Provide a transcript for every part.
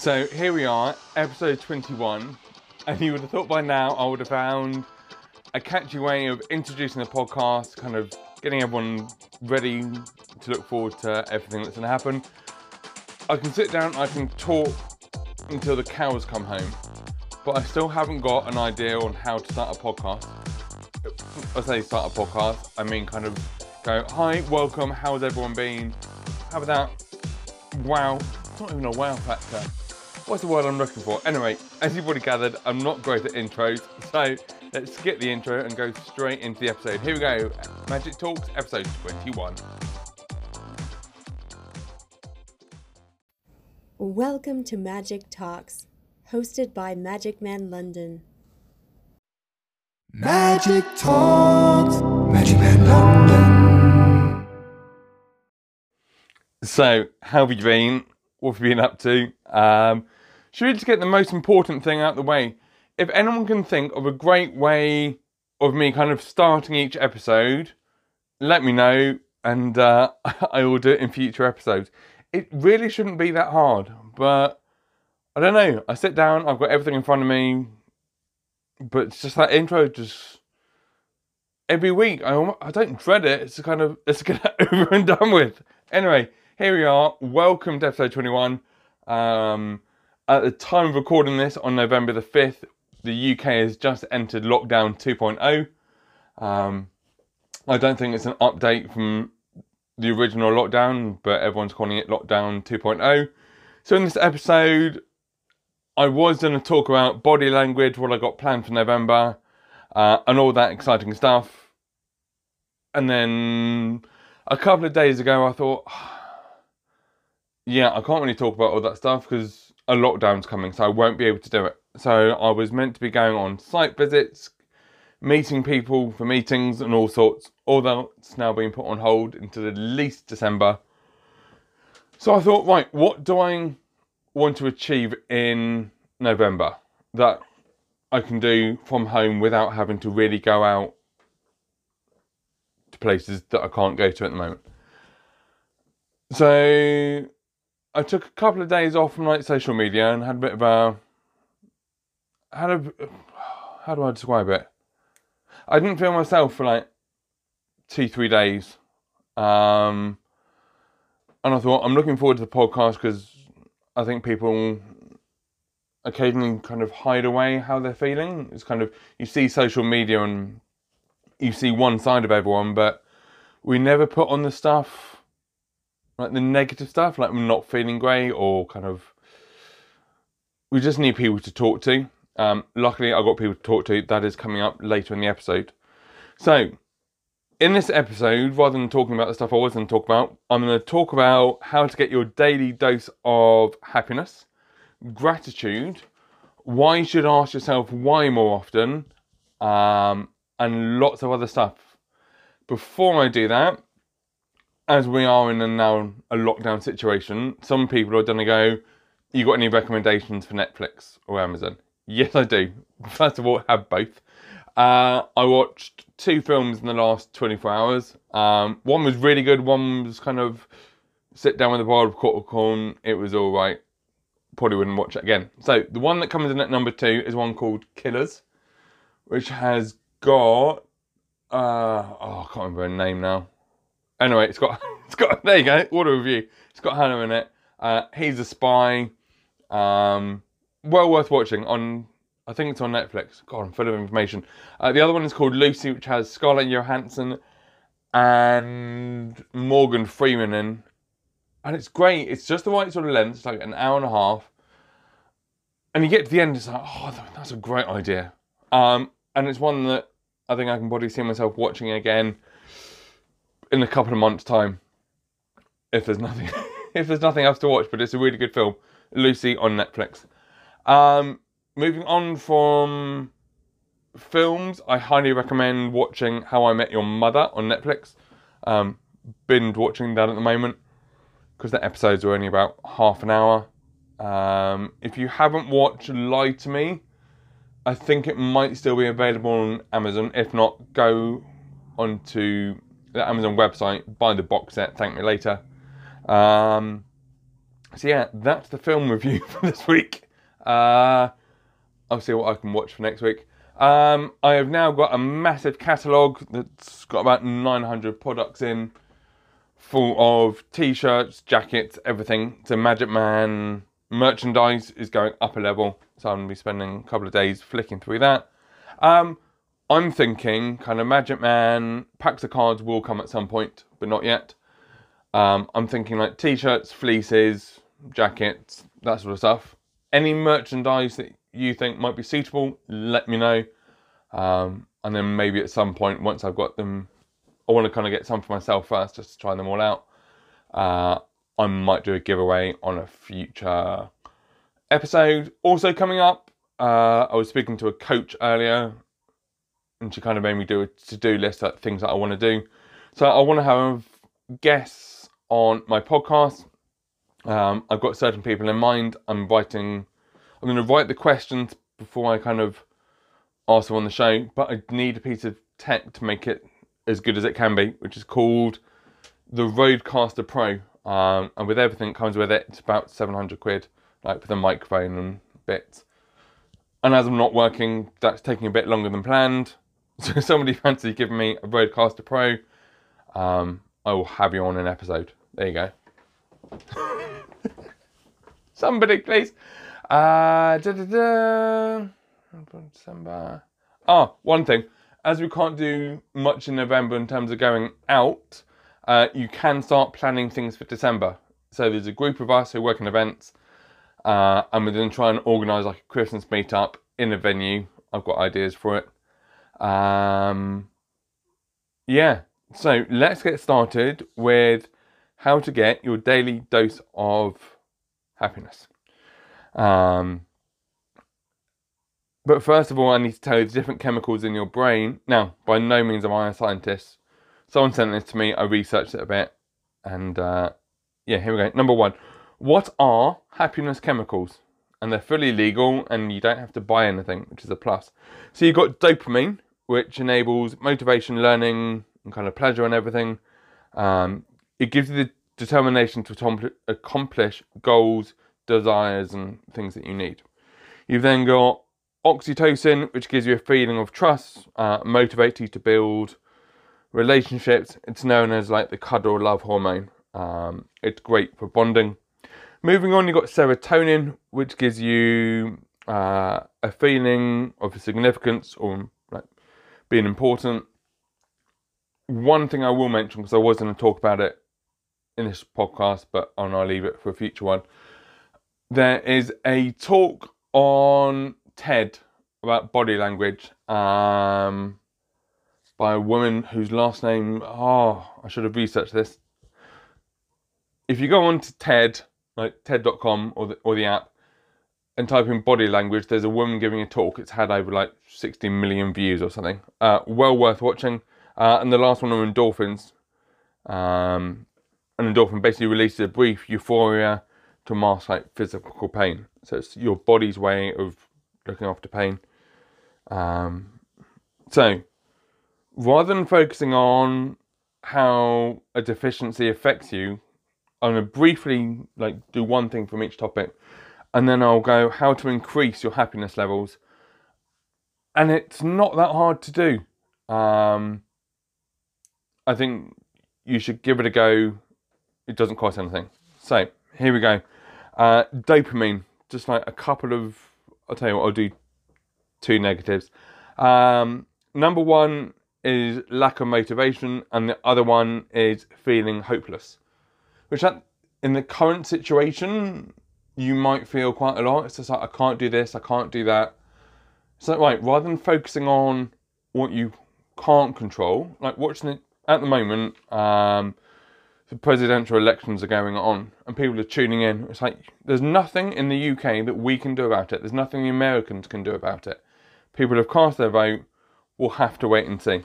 So here we are, episode 21, and you would have thought by now I would have found a catchy way of introducing the podcast, kind of getting everyone ready to look forward to everything that's going to happen. I can sit down, I can talk until the cows come home, but I still haven't got an idea on how to start a podcast. I say start a podcast, I mean kind of go, hi, welcome, how's everyone been? How about that? Wow, it's not even a wow factor. What's the word I'm looking for? Anyway, as you've already gathered, I'm not great at intros, so let's skip the intro and go straight into the episode. Here we go Magic Talks, episode 21. Welcome to Magic Talks, hosted by Magic Man London. Magic Talks, Magic Man London. So, how have you been? What have you been up to? Um, should we just get the most important thing out of the way? If anyone can think of a great way of me kind of starting each episode, let me know and uh, I will do it in future episodes. It really shouldn't be that hard, but I don't know. I sit down, I've got everything in front of me, but it's just that intro just every week. I I don't dread it. It's kind of it's get over and done with. Anyway, here we are. Welcome to episode 21. Um, at the time of recording this on November the 5th, the UK has just entered lockdown 2.0. Um, I don't think it's an update from the original lockdown, but everyone's calling it lockdown 2.0. So, in this episode, I was going to talk about body language, what I got planned for November, uh, and all that exciting stuff. And then a couple of days ago, I thought, yeah, I can't really talk about all that stuff because a lockdown's coming, so I won't be able to do it. So I was meant to be going on site visits, meeting people for meetings and all sorts. All that's now being put on hold until at least December. So I thought, right, what do I want to achieve in November that I can do from home without having to really go out to places that I can't go to at the moment? So I took a couple of days off from like social media and had a bit of a had a how do I describe it? I didn't feel myself for like two three days, um, and I thought I'm looking forward to the podcast because I think people occasionally kind of hide away how they're feeling. It's kind of you see social media and you see one side of everyone, but we never put on the stuff like the negative stuff, like not feeling great or kind of. We just need people to talk to. Um, luckily, I got people to talk to. That is coming up later in the episode. So, in this episode, rather than talking about the stuff I was going to talk about, I'm going to talk about how to get your daily dose of happiness, gratitude, why you should ask yourself why more often, um, and lots of other stuff. Before I do that, as we are in a now a lockdown situation, some people are going to go, "You got any recommendations for Netflix or Amazon?" Yes, I do. First of all, have both. Uh, I watched two films in the last 24 hours. Um, one was really good. One was kind of sit down with a bowl of corn. It was all right. Probably wouldn't watch it again. So the one that comes in at number two is one called Killers, which has got uh, oh, I can't remember her name now. Anyway, it's got it's got there you go. Order review. It's got Hannah in it. Uh, he's a spy. Um, well worth watching on. I think it's on Netflix. God, I'm full of information. Uh, the other one is called Lucy, which has Scarlett Johansson and Morgan Freeman in, and it's great. It's just the right sort of length. It's like an hour and a half, and you get to the end. It's like, oh, that's a great idea. Um, and it's one that I think I can probably see myself watching again in a couple of months' time, if there's nothing, if there's nothing else to watch. But it's a really good film, Lucy on Netflix. Um, moving on from films, I highly recommend watching How I Met Your Mother on Netflix. Um, binge watching that at the moment because the episodes are only about half an hour. Um, if you haven't watched Lie to Me, I think it might still be available on Amazon. If not, go onto the Amazon website, buy the box set, thank me later. Um, so yeah, that's the film review for this week. Uh, I'll see what I can watch for next week. Um, I have now got a massive catalogue that's got about 900 products in, full of t-shirts, jackets, everything. So Magic Man merchandise is going up a level, so I'm gonna be spending a couple of days flicking through that. Um, I'm thinking kind of Magic Man packs of cards will come at some point, but not yet. Um, I'm thinking like t-shirts, fleeces, jackets, that sort of stuff. Any merchandise that you think might be suitable, let me know. Um, and then maybe at some point, once I've got them, I want to kind of get some for myself first, just to try them all out. Uh, I might do a giveaway on a future episode. Also coming up, uh, I was speaking to a coach earlier, and she kind of made me do a to-do list of things that I want to do. So I want to have guests on my podcast. Um, I've got certain people in mind. I'm writing. I'm going to write the questions before I kind of ask them on the show, but I need a piece of tech to make it as good as it can be, which is called the Rodecaster Pro. Um, and with everything that comes with it, it's about 700 quid, like for the microphone and bits. And as I'm not working, that's taking a bit longer than planned. So if somebody fancy giving me a Rodecaster Pro, um, I will have you on an episode. There you go. Somebody, please. Uh, da, da, da. December. Ah, one thing. As we can't do much in November in terms of going out, uh, you can start planning things for December. So there's a group of us who work in events, uh, and we're going to try and organise like a Christmas meetup in a venue. I've got ideas for it. Um, yeah, so let's get started with how to get your daily dose of happiness. Um, but first of all, I need to tell you the different chemicals in your brain. Now, by no means am I a scientist. Someone sent this to me. I researched it a bit, and uh, yeah, here we go. Number one, what are happiness chemicals? And they're fully legal, and you don't have to buy anything, which is a plus. So you've got dopamine, which enables motivation, learning, and kind of pleasure and everything. Um, it gives you the determination to accomplish goals, desires, and things that you need. You've then got oxytocin, which gives you a feeling of trust, uh, motivates you to build relationships. It's known as like the cuddle love hormone. Um, it's great for bonding. Moving on, you've got serotonin, which gives you uh, a feeling of significance or being important. One thing I will mention, because I was going to talk about it in this podcast, but I'll leave it for a future one. There is a talk on TED about body language um, by a woman whose last name, oh, I should have researched this. If you go on to TED, like TED.com or the, or the app, and type in body language, there's a woman giving a talk. It's had over like 60 million views or something. Uh, well worth watching. Uh, and the last one on endorphins. Um, an endorphin basically releases a brief euphoria to mask like physical pain. So it's your body's way of looking after pain. Um, so rather than focusing on how a deficiency affects you, I'm going to briefly like do one thing from each topic, and then I'll go how to increase your happiness levels. And it's not that hard to do. Um, I think you should give it a go. It doesn't cost anything. So here we go. Uh, dopamine, just like a couple of. I'll tell you what. I'll do two negatives. Um, number one is lack of motivation, and the other one is feeling hopeless. Which, that, in the current situation, you might feel quite a lot. It's just like, I can't do this, I can't do that. So, right, rather than focusing on what you can't control, like watching it at the moment, um, the presidential elections are going on and people are tuning in. It's like there's nothing in the UK that we can do about it. There's nothing the Americans can do about it people have cast their vote. We'll have to wait and see,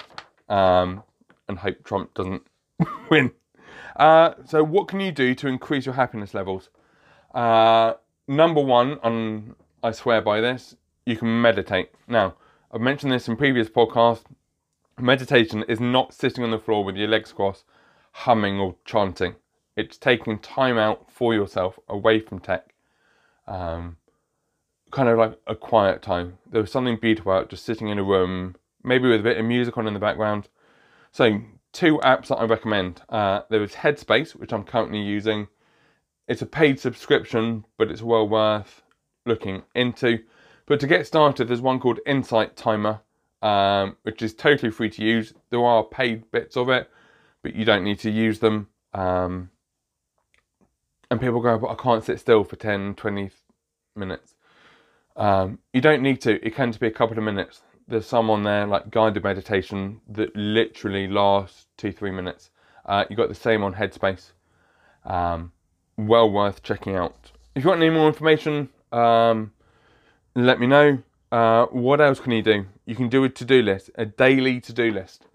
um, and hope Trump doesn't win. Uh, so, what can you do to increase your happiness levels? Uh, number one, and I swear by this, you can meditate. Now, I've mentioned this in previous podcasts. Meditation is not sitting on the floor with your legs crossed, humming or chanting. It's taking time out for yourself away from tech. Um, kind of like a quiet time. There was something beautiful about just sitting in a room, maybe with a bit of music on in the background. So, two apps that I recommend. Uh, there is Headspace, which I'm currently using. It's a paid subscription, but it's well worth looking into. But to get started, there's one called Insight Timer, um, which is totally free to use. There are paid bits of it, but you don't need to use them. Um, and people go, but I can't sit still for 10, 20 minutes. Um, you don't need to. It can just be a couple of minutes. There's some on there like guided meditation that literally lasts two, three minutes. Uh, you got the same on Headspace. Um, well worth checking out. If you want any more information, um, let me know. Uh, what else can you do? You can do a to do list, a daily to do list.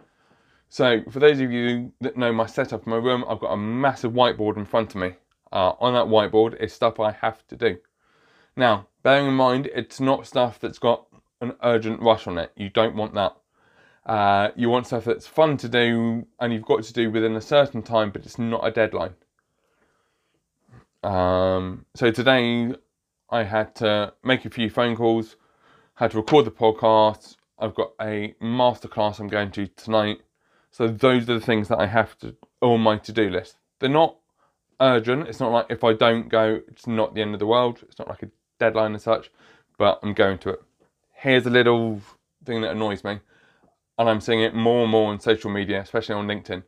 So, for those of you that know my setup in my room, I've got a massive whiteboard in front of me. Uh, on that whiteboard is stuff I have to do. Now, bearing in mind, it's not stuff that's got an urgent rush on it. You don't want that. Uh, you want stuff that's fun to do and you've got to do within a certain time, but it's not a deadline. Um, so today I had to make a few phone calls, had to record the podcast. I've got a masterclass I'm going to tonight. So those are the things that I have to on my to-do list. They're not urgent. It's not like if I don't go, it's not the end of the world. It's not like a deadline as such, but I'm going to it. Here's a little thing that annoys me, and I'm seeing it more and more on social media, especially on LinkedIn.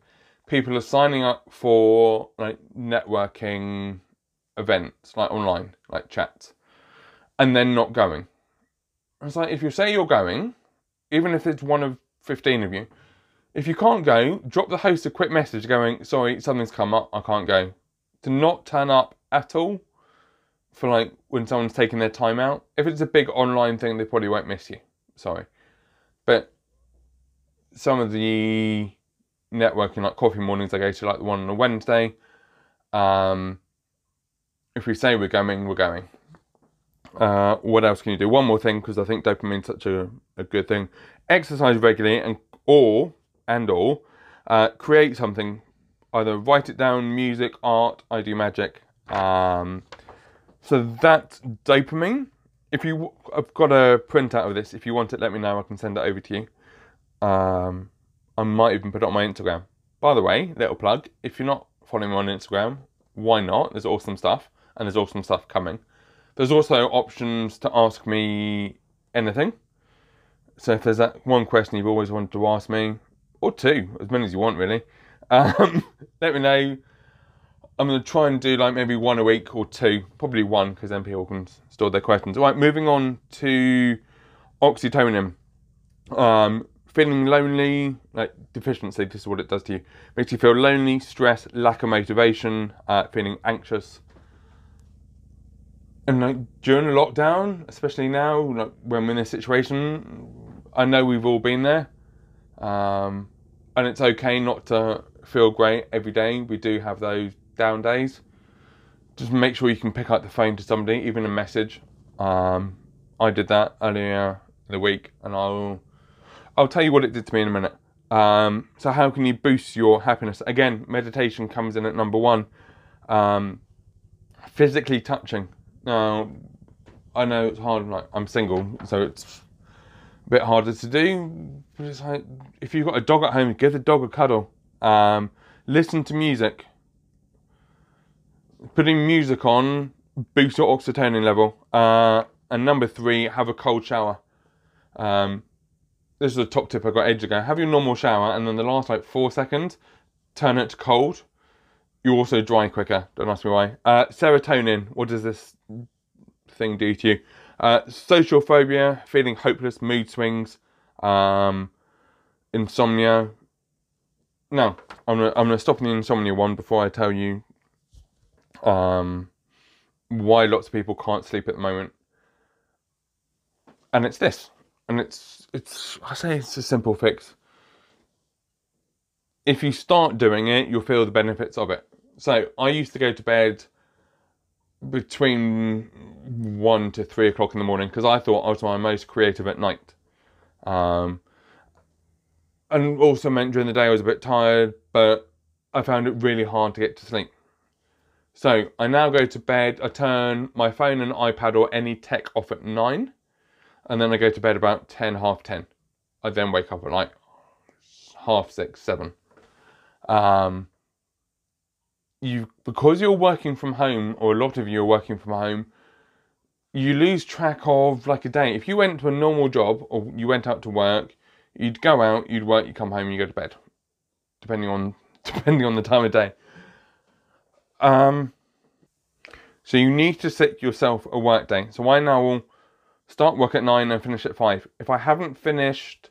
People are signing up for like networking events, like online, like chats, and then not going. It's like if you say you're going, even if it's one of 15 of you, if you can't go, drop the host a quick message going, sorry, something's come up, I can't go. To not turn up at all for like when someone's taking their time out. If it's a big online thing, they probably won't miss you. Sorry. But some of the networking, like coffee mornings, I go to, like the one on a Wednesday. Um, if we say we're going, we're going. Uh, what else can you do? One more thing, because I think dopamine's such a, a good thing. Exercise regularly and or and or uh, create something. Either write it down, music, art. I do magic. Um, so that's dopamine. If you, I've got a printout of this. If you want it, let me know. I can send it over to you. Um, I might even put it on my Instagram. By the way, little plug. If you're not following me on Instagram, why not? There's awesome stuff, and there's awesome stuff coming. There's also options to ask me anything. So if there's that one question you've always wanted to ask me, or two, as many as you want, really, um, let me know. I'm going to try and do like maybe one a week or two, probably one, because then people can store their questions. All right, moving on to oxytocin. Um, feeling lonely, like deficiency, this is what it does to you. Makes you feel lonely, stress, lack of motivation, uh, feeling anxious. And like during the lockdown, especially now, like when we're in this situation, I know we've all been there. Um, and it's okay not to feel great every day. We do have those down days. Just make sure you can pick up the phone to somebody, even a message. Um, I did that earlier in the week, and I'll I'll tell you what it did to me in a minute. Um, so how can you boost your happiness? Again, meditation comes in at number one. Um, physically touching. Now, I know it's hard. Like I'm single, so it's a bit harder to do. But it's like if you've got a dog at home, give the dog a cuddle. Um, listen to music. Putting music on boosts your oxytocin level. Uh, and number three, have a cold shower. Um, this is a top tip I got ages ago. Have your normal shower, and then the last like four seconds, turn it to cold. You also dry quicker. Don't ask me why. Uh, serotonin. What does this thing do to you? Uh, social phobia, feeling hopeless, mood swings, um, insomnia. Now, I'm gonna, I'm gonna stop the insomnia one before I tell you um, why lots of people can't sleep at the moment. And it's this, and it's it's I say it's a simple fix. If you start doing it, you'll feel the benefits of it. So I used to go to bed between one to three o'clock in the morning because I thought I was my most creative at night. Um, and also meant during the day I was a bit tired, but I found it really hard to get to sleep. So I now go to bed. I turn my phone and iPad or any tech off at nine, and then I go to bed about ten, half ten. I then wake up at like half six, seven. Um, you because you're working from home, or a lot of you are working from home. You lose track of like a day. If you went to a normal job or you went out to work, you'd go out, you'd work, you come home, you go to bed, depending on depending on the time of day. Um, so you need to set yourself a work day. So I now will start work at nine and finish at five. If I haven't finished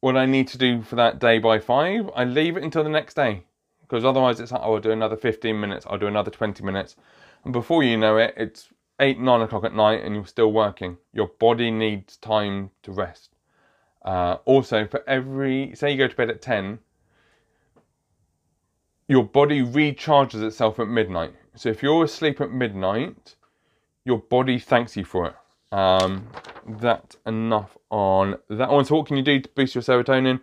what I need to do for that day by five, I leave it until the next day. Because otherwise it's like, oh, I'll do another 15 minutes, I'll do another 20 minutes. And before you know it, it's eight, nine o'clock at night and you're still working. Your body needs time to rest. Uh, also, for every, say you go to bed at 10, your body recharges itself at midnight. So if you're asleep at midnight, your body thanks you for it. Um, that's enough on that one. So what can you do to boost your serotonin?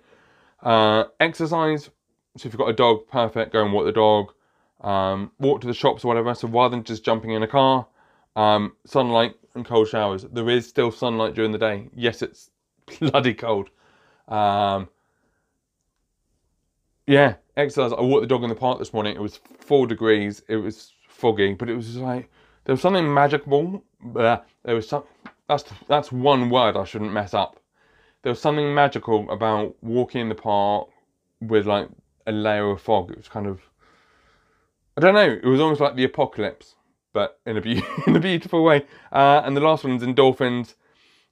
Uh, exercise. So if you've got a dog, perfect. Go and walk the dog. Um, walk to the shops or whatever. So rather than just jumping in a car, um, sunlight and cold showers. There is still sunlight during the day. Yes, it's bloody cold. Um, yeah, exercise. I walked the dog in the park this morning. It was four degrees. It was foggy, but it was like there was something magical. There was some. That's that's one word I shouldn't mess up. There was something magical about walking in the park with like a layer of fog. It was kind of. I don't know. It was almost like the apocalypse, but in a be- in a beautiful way. Uh, and the last one is endorphins,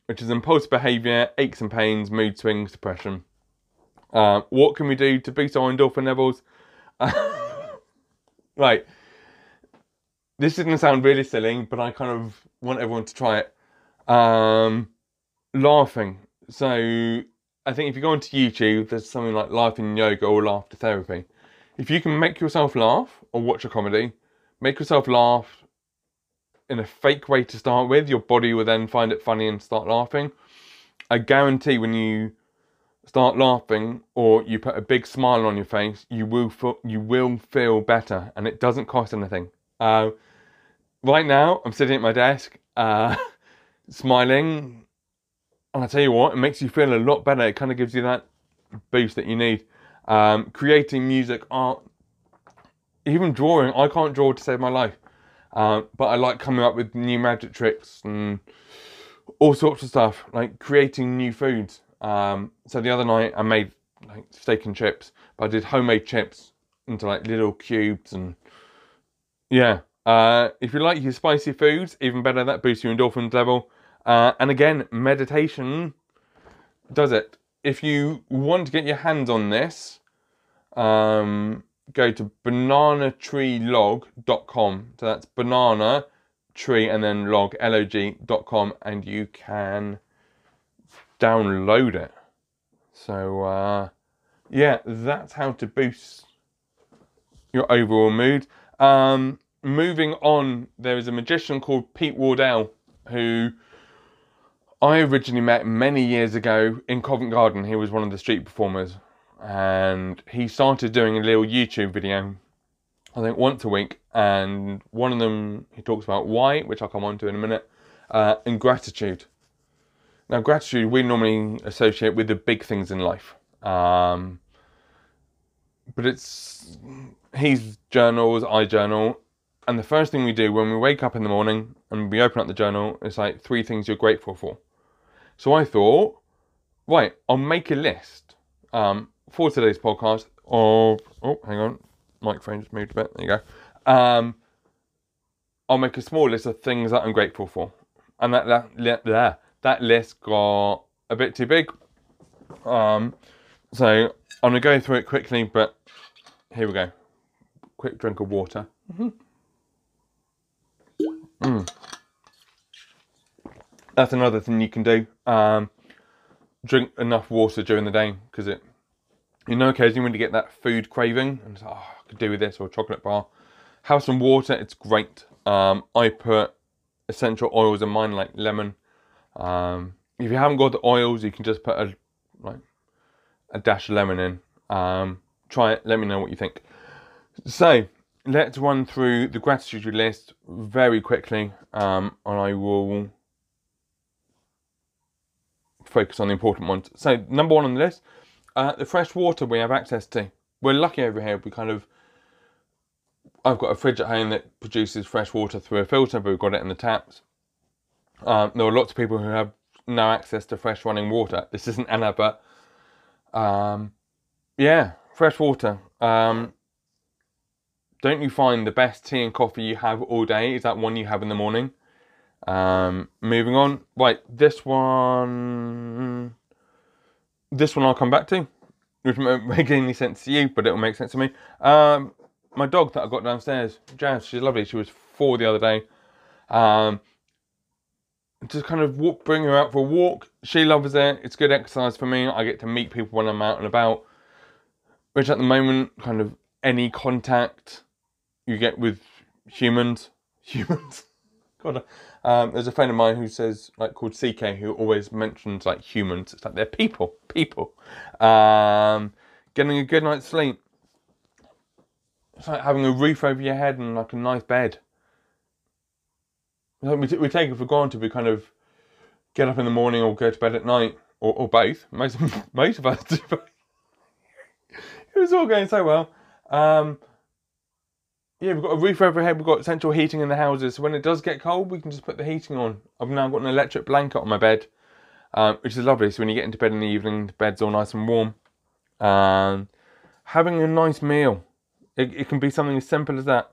which is impulsive behaviour, aches and pains, mood swings, depression. Uh, what can we do to boost our endorphin levels? right. This is going to sound really silly, but I kind of want everyone to try it. Um, laughing. So I think if you go onto YouTube, there's something like laughing yoga or laughter therapy. If you can make yourself laugh or watch a comedy, make yourself laugh in a fake way to start with, your body will then find it funny and start laughing. I guarantee when you start laughing or you put a big smile on your face, you will feel, you will feel better, and it doesn't cost anything. Uh, right now, I'm sitting at my desk, uh, smiling, and I tell you what, it makes you feel a lot better. It kind of gives you that boost that you need. Um, creating music, art, even drawing. I can't draw to save my life, uh, but I like coming up with new magic tricks and all sorts of stuff, like creating new foods. Um, so the other night I made like steak and chips, but I did homemade chips into like little cubes and yeah. Uh, if you like your spicy foods, even better. That boosts your endorphins level. Uh, and again, meditation does it. If you want to get your hands on this, um, go to bananatreelog.com. So that's banana tree and then log log.com and you can download it. So uh, yeah, that's how to boost your overall mood. Um, moving on, there is a magician called Pete Wardell who I originally met many years ago in Covent Garden. He was one of the street performers, and he started doing a little YouTube video, I think once a week. And one of them he talks about why, which I'll come on to in a minute, uh, and gratitude. Now, gratitude we normally associate with the big things in life, um, but it's his journals, I journal, and the first thing we do when we wake up in the morning and we open up the journal, it's like three things you're grateful for. So I thought, right, I'll make a list um, for today's podcast of. Oh, hang on, microphone just moved a bit. There you go. Um, I'll make a small list of things that I'm grateful for, and that that that, that list got a bit too big. Um, so I'm gonna go through it quickly, but here we go. Quick drink of water. Mm-hmm. Mm. That's another thing you can do. Um, drink enough water during the day because it, you know, occasionally when you get that food craving and like, oh, I could do with this or a chocolate bar, have some water. It's great. Um, I put essential oils in mine like lemon. Um, if you haven't got the oils, you can just put a like a dash of lemon in. Um, try it. Let me know what you think. So let's run through the gratitude list very quickly, um, and I will focus on the important ones. So, number one on the list, uh, the fresh water we have access to. We're lucky over here. We kind of, I've got a fridge at home that produces fresh water through a filter, but we've got it in the taps. Um, there are lots of people who have no access to fresh running water. This isn't an but Um, yeah, fresh water. Um, don't you find the best tea and coffee you have all day is that one you have in the morning? Um, moving on. Right, this one. This one I'll come back to, which won't make any sense to you, but it'll make sense to me. Um, my dog that I got downstairs, Jazz, she's lovely. She was four the other day. Um, just kind of walk, bring her out for a walk. She loves it. It's good exercise for me. I get to meet people when I'm out and about, which at the moment, kind of any contact you get with humans, humans. Um, there's a friend of mine who says, like, called CK, who always mentions like humans. It's like they're people, people. Um, getting a good night's sleep. It's like having a roof over your head and like a nice bed. Like we, t- we take it for granted. We kind of get up in the morning or go to bed at night, or, or both. Most most of us do it was all going so well. Um, yeah, we've got a roof overhead. We've got central heating in the houses. So when it does get cold, we can just put the heating on. I've now got an electric blanket on my bed, um, which is lovely. So when you get into bed in the evening, the bed's all nice and warm. Um, having a nice meal. It, it can be something as simple as that.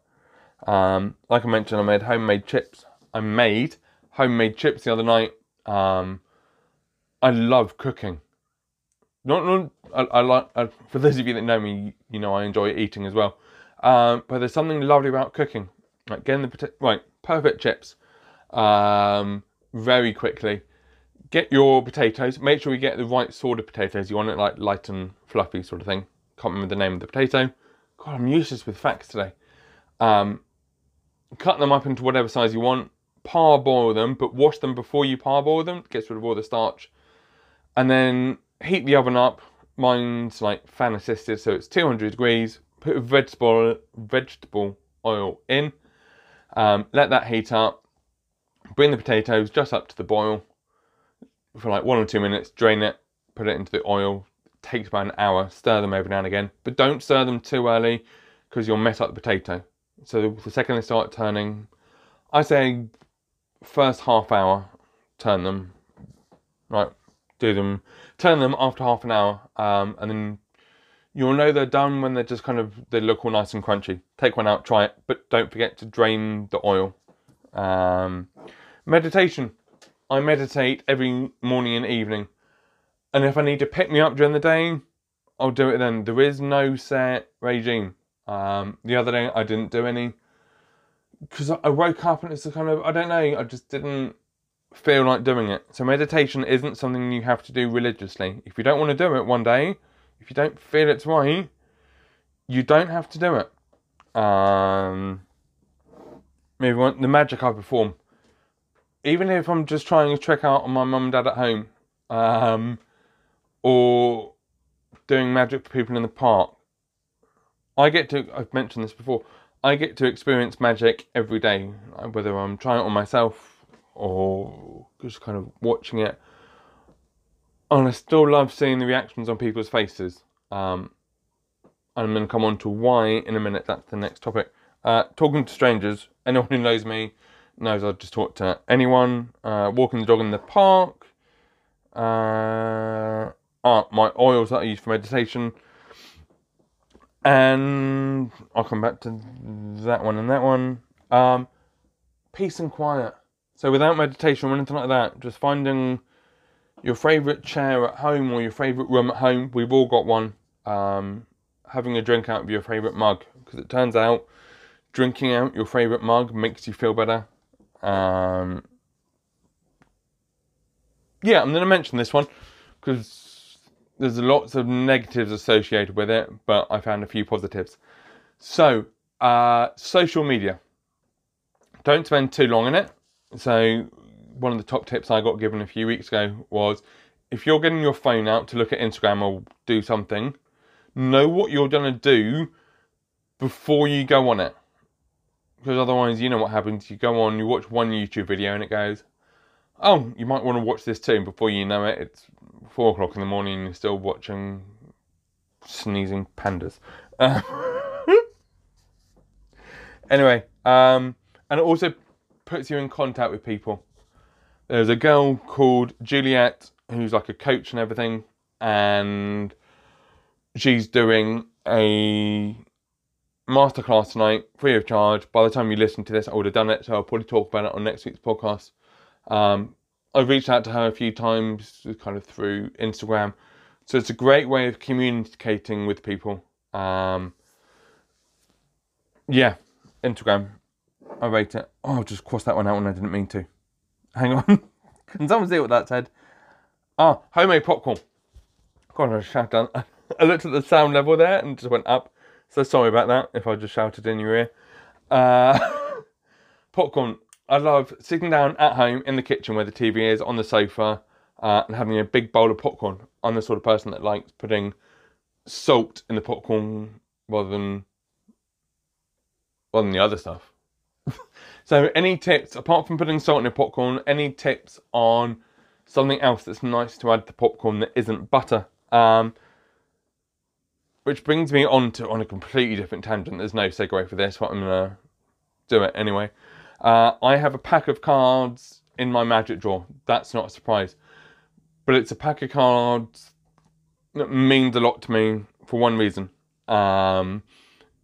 Um, like I mentioned, I made homemade chips. I made homemade chips the other night. Um, I love cooking. Not, not I, I like. I, for those of you that know me, you know I enjoy eating as well. Um, but there's something lovely about cooking. Like getting the right, perfect chips. Um, very quickly. Get your potatoes. Make sure you get the right sort of potatoes. You want it like light and fluffy sort of thing. Can't remember the name of the potato. God, I'm useless with facts today. Um, cut them up into whatever size you want. Parboil them, but wash them before you parboil them. Gets rid of all the starch. And then heat the oven up. Mine's like fan assisted, so it's 200 degrees. Put vegetable vegetable oil in. Um, let that heat up. Bring the potatoes just up to the boil for like one or two minutes. Drain it. Put it into the oil. Takes about an hour. Stir them every now and again, but don't stir them too early because you'll mess up the potato. So the second they start turning, I say first half hour, turn them. Right, do them, turn them after half an hour, um, and then you'll know they're done when they're just kind of they look all nice and crunchy. Take one out, try it, but don't forget to drain the oil. Um, meditation. I meditate every morning and evening, and if I need to pick me up during the day, I'll do it then. There is no set regime. Um, the other day I didn't do any because I woke up and it's kind of I don't know. I just didn't feel like doing it. So meditation isn't something you have to do religiously. If you don't want to do it one day, if you don't feel it's right, you don't have to do it. Um, maybe one, the magic I perform, even if I'm just trying a trick out on my mum and dad at home, um, or doing magic for people in the park. I get to, I've mentioned this before, I get to experience magic every day, whether I'm trying it on myself or just kind of watching it. And I still love seeing the reactions on people's faces. Um, I'm going to come on to why in a minute. That's the next topic. Uh, talking to strangers. Anyone who knows me knows I just talk to anyone. Uh, walking the dog in the park. Uh, ah, my oils that I use for meditation. And I'll come back to that one and that one. Um, peace and quiet. So without meditation or anything like that, just finding your favourite chair at home or your favourite room at home. We've all got one. Um, having a drink out of your favourite mug because it turns out drinking out your favourite mug makes you feel better. Um, yeah, I'm going to mention this one because there's lots of negatives associated with it, but I found a few positives. So, uh, social media. Don't spend too long in it. So, one of the top tips I got given a few weeks ago was if you're getting your phone out to look at Instagram or do something, know what you're going to do before you go on it. Because otherwise, you know what happens. You go on, you watch one YouTube video, and it goes, "Oh, you might want to watch this too." Before you know it, it's four o'clock in the morning, and you're still watching sneezing pandas. Anyway, um, and it also puts you in contact with people. There's a girl called Juliet who's like a coach and everything, and she's doing a masterclass tonight, free of charge. By the time you listen to this, I would have done it, so I'll probably talk about it on next week's podcast. Um, I've reached out to her a few times, kind of through Instagram, so it's a great way of communicating with people. Um, yeah, Instagram. I rate it. Oh, I'll just cross that one out when I didn't mean to. Hang on. Can someone see what that said? Ah, homemade popcorn. God, I shout down. I looked at the sound level there and just went up. So sorry about that if I just shouted in your ear. Uh, popcorn. I love sitting down at home in the kitchen where the TV is on the sofa uh, and having a big bowl of popcorn. I'm the sort of person that likes putting salt in the popcorn rather than rather than the other stuff. So, any tips apart from putting salt in your popcorn? Any tips on something else that's nice to add to popcorn that isn't butter? Um, which brings me on to on a completely different tangent. There's no segue for this, but I'm gonna do it anyway. Uh, I have a pack of cards in my magic drawer. That's not a surprise, but it's a pack of cards that means a lot to me for one reason. Um,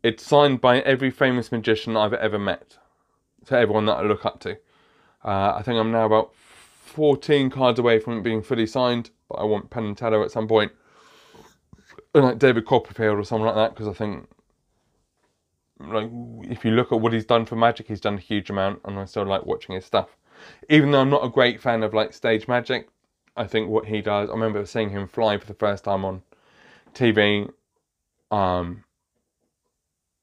it's signed by every famous magician I've ever met, to everyone that I look up to. Uh, I think I'm now about 14 cards away from it being fully signed, but I want Teller at some point like David Copperfield or something like that because I think like if you look at what he's done for magic he's done a huge amount and I still like watching his stuff even though I'm not a great fan of like stage magic I think what he does I remember seeing him fly for the first time on TV um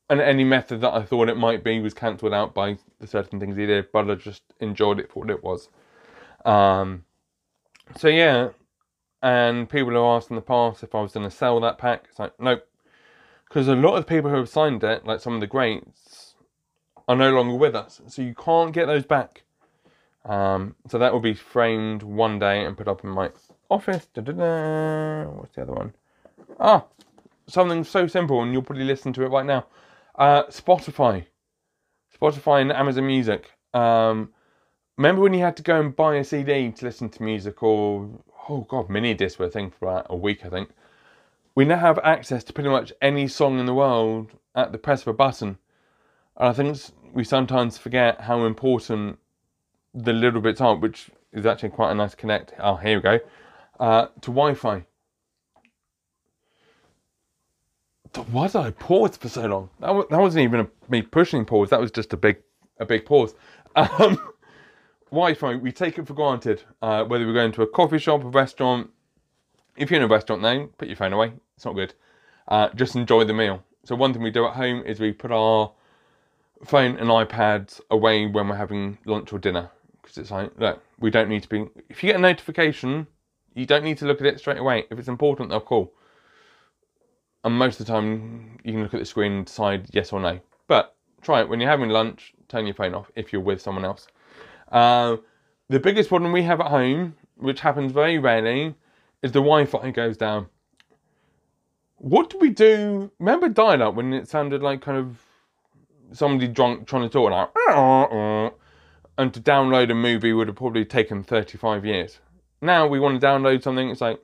and any method that I thought it might be was cancelled out by the certain things he did but I just enjoyed it for what it was um so yeah and people have asked in the past if I was going to sell that pack. It's like, nope. Because a lot of the people who have signed it, like some of the greats, are no longer with us. So you can't get those back. Um, so that will be framed one day and put up in my office. Da-da-da. What's the other one? Ah, something so simple, and you'll probably listen to it right now. Uh, Spotify. Spotify and Amazon Music. Um, remember when you had to go and buy a CD to listen to music or oh god, mini discs were a thing for about a week, I think. We now have access to pretty much any song in the world at the press of a button. And I think we sometimes forget how important the little bits are, which is actually quite a nice connect. Oh, here we go. Uh, to Wi Fi. Why did I pause for so long? That, was, that wasn't even a, me pushing pause. That was just a big, a big pause. Um, Wi-Fi, we take it for granted. Uh, whether we're going to a coffee shop, a restaurant. If you're in a restaurant now, put your phone away. It's not good. Uh, just enjoy the meal. So one thing we do at home is we put our phone and iPads away when we're having lunch or dinner. Because it's like, look, we don't need to be... If you get a notification, you don't need to look at it straight away. If it's important, they'll call. And most of the time, you can look at the screen and decide yes or no. But try it. When you're having lunch, turn your phone off if you're with someone else. Uh, the biggest problem we have at home, which happens very rarely, is the Wi-Fi goes down. What do we do? Remember dial-up when it sounded like kind of somebody drunk trying to talk like, and to download a movie would have probably taken 35 years. Now we want to download something, it's like,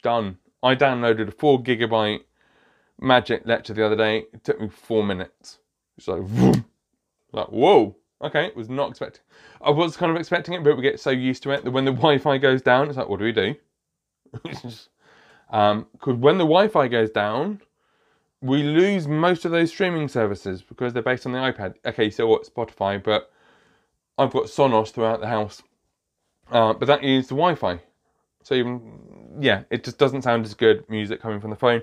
done. I downloaded a four gigabyte magic lecture the other day. It took me four minutes. It's like, like whoa. Okay, was not expecting. I was kind of expecting it, but we get so used to it that when the Wi-Fi goes down, it's like, what do we do? Because um, when the Wi-Fi goes down, we lose most of those streaming services because they're based on the iPad. Okay, so what Spotify, but I've got Sonos throughout the house, uh, but that is the Wi-Fi. So even yeah, it just doesn't sound as good music coming from the phone.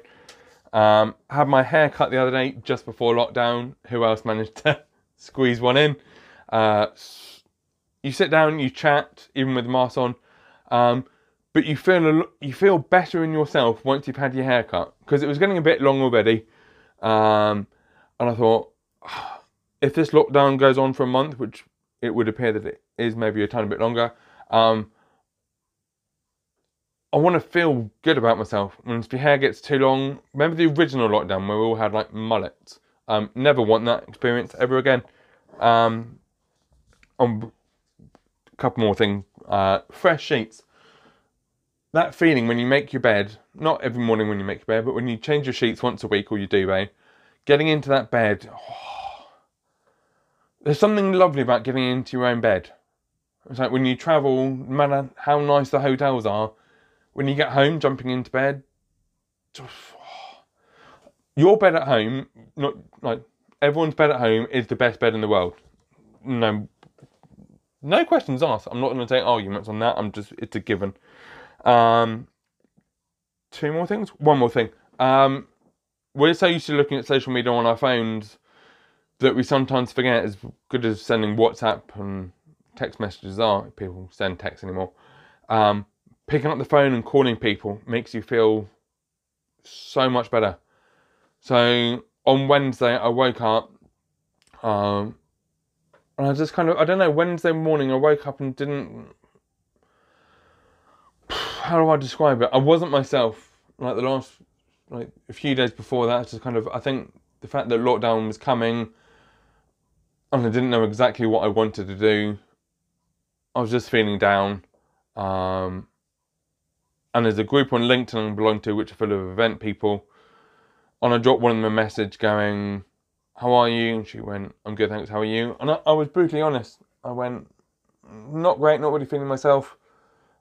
Um, had my hair cut the other day just before lockdown. Who else managed to squeeze one in? Uh, you sit down, you chat, even with the mask on, um, but you feel you feel better in yourself once you've had your hair cut because it was getting a bit long already, um, and I thought, if this lockdown goes on for a month, which it would appear that it is maybe a tiny bit longer, um, I want to feel good about myself. If your hair gets too long, remember the original lockdown where we all had like mullets. Um, never want that experience ever again. Um, um, a couple more things. Uh, fresh sheets. That feeling when you make your bed, not every morning when you make your bed, but when you change your sheets once a week or you do, duvet, getting into that bed. oh, there's something lovely about getting into your own bed. It's like when you travel, no matter how nice the hotels are, when you get home, jumping into bed, your bed at home, not like everyone's bed at home, is the best bed in the world. No, no questions asked. I'm not going to take arguments on that. I'm just it's a given. Um, two more things. One more thing. Um, we're so used to looking at social media on our phones that we sometimes forget, as good as sending WhatsApp and text messages are, people send text anymore. Um, picking up the phone and calling people makes you feel so much better. So on Wednesday, I woke up, um, and I just kind of, I don't know, Wednesday morning, I woke up and didn't. How do I describe it? I wasn't myself. Like the last, like a few days before that, just kind of, I think the fact that lockdown was coming, and I didn't know exactly what I wanted to do. I was just feeling down. Um, and there's a group on LinkedIn I belong to, which are full of event people. And I dropped one of them a message going, How are you? And she went, I'm good, thanks, how are you? And I, I was brutally honest. I went, Not great, not really feeling myself.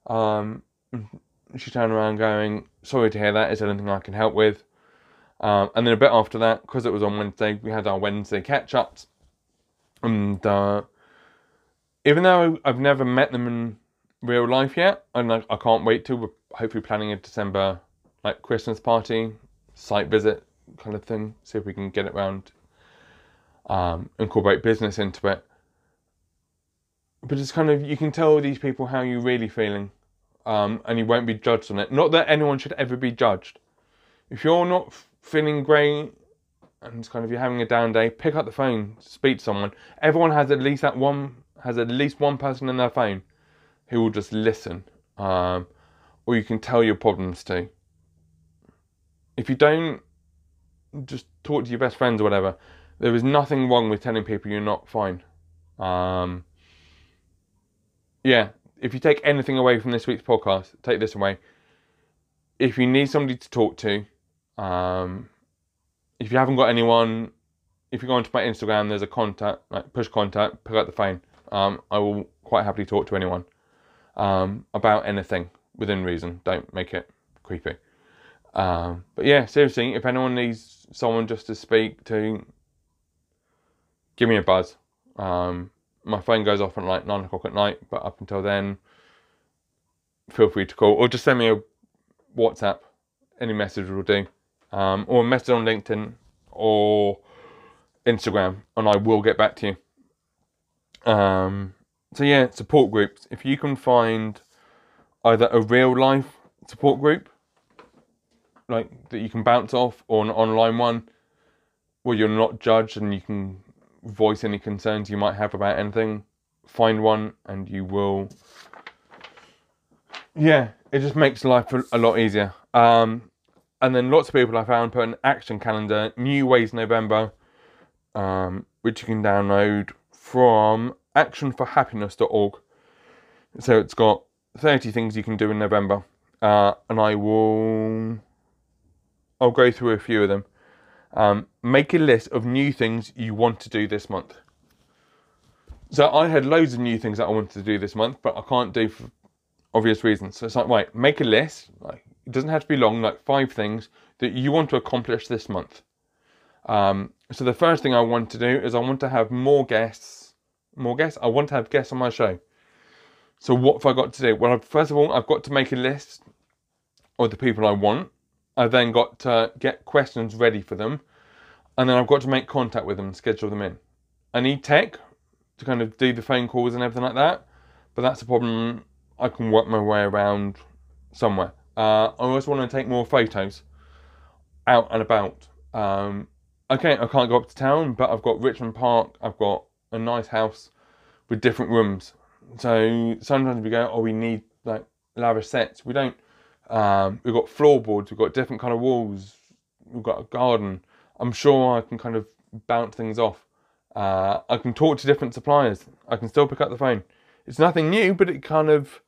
Um, she turned around going, Sorry to hear that, is there anything I can help with? Um, and then a bit after that, because it was on Wednesday, we had our Wednesday catch ups. And uh, even though I've never met them in real life yet, and I, I can't wait to. Hopefully planning a December like Christmas party, site visit kind of thing. See if we can get it round. Um, incorporate business into it. But it's kind of you can tell these people how you're really feeling, um, and you won't be judged on it. Not that anyone should ever be judged. If you're not feeling great and kind of you're having a down day, pick up the phone, speak to someone. Everyone has at least that one has at least one person in their phone who will just listen, um, or you can tell your problems to. If you don't, just talk to your best friends or whatever. There is nothing wrong with telling people you're not fine. Um, yeah, if you take anything away from this week's podcast, take this away. If you need somebody to talk to, um, if you haven't got anyone, if you go onto my Instagram, there's a contact, like push contact, pick up the phone. Um, I will quite happily talk to anyone um, about anything within reason. Don't make it creepy. Um, but yeah, seriously, if anyone needs someone just to speak to, give me a buzz. Um, my phone goes off at like nine o'clock at night, but up until then, feel free to call or just send me a WhatsApp. Any message will do, um, or a message on LinkedIn or Instagram, and I will get back to you. Um, so yeah, support groups. If you can find either a real life support group, like that you can bounce off, or an online one where you're not judged and you can voice any concerns you might have about anything, find one and you will. Yeah, it just makes life a, lot easier. Um, and then lots of people I found put an action calendar, New Ways November, um, which you can download from actionforhappiness.org. So it's got 30 things you can do in November, uh, and I will. I'll go through a few of them. Um, make a list of new things you want to do this month. So I had loads of new things that I wanted to do this month, but I can't do for obvious reasons. So it's like, right, make a list. Like it doesn't have to be long, like five things that you want to accomplish this month. Um, so the first thing I want to do is I want to have more guests. More guests. I want to have guests on my show. So what have I got to do? Well, first of all, I've got to make a list of the people I want. I've then got to get questions ready for them, and then I've got to make contact with them and schedule them in. I need tech to kind of do the phone calls and everything like that, but that's a problem I can work my way around somewhere. Uh, I also want to take more photos out and about. Um, okay, I can't go up to town, but I've got Richmond Park. I've got a nice house with different rooms. So sometimes we go, oh, we need like lavish sets. We don't. Um, we've got floorboards. We've got different kind of walls. We've got a garden. I'm sure I can kind of bounce things off. Uh, I can talk to different suppliers. I can still pick up the phone. It's nothing new, but it kind of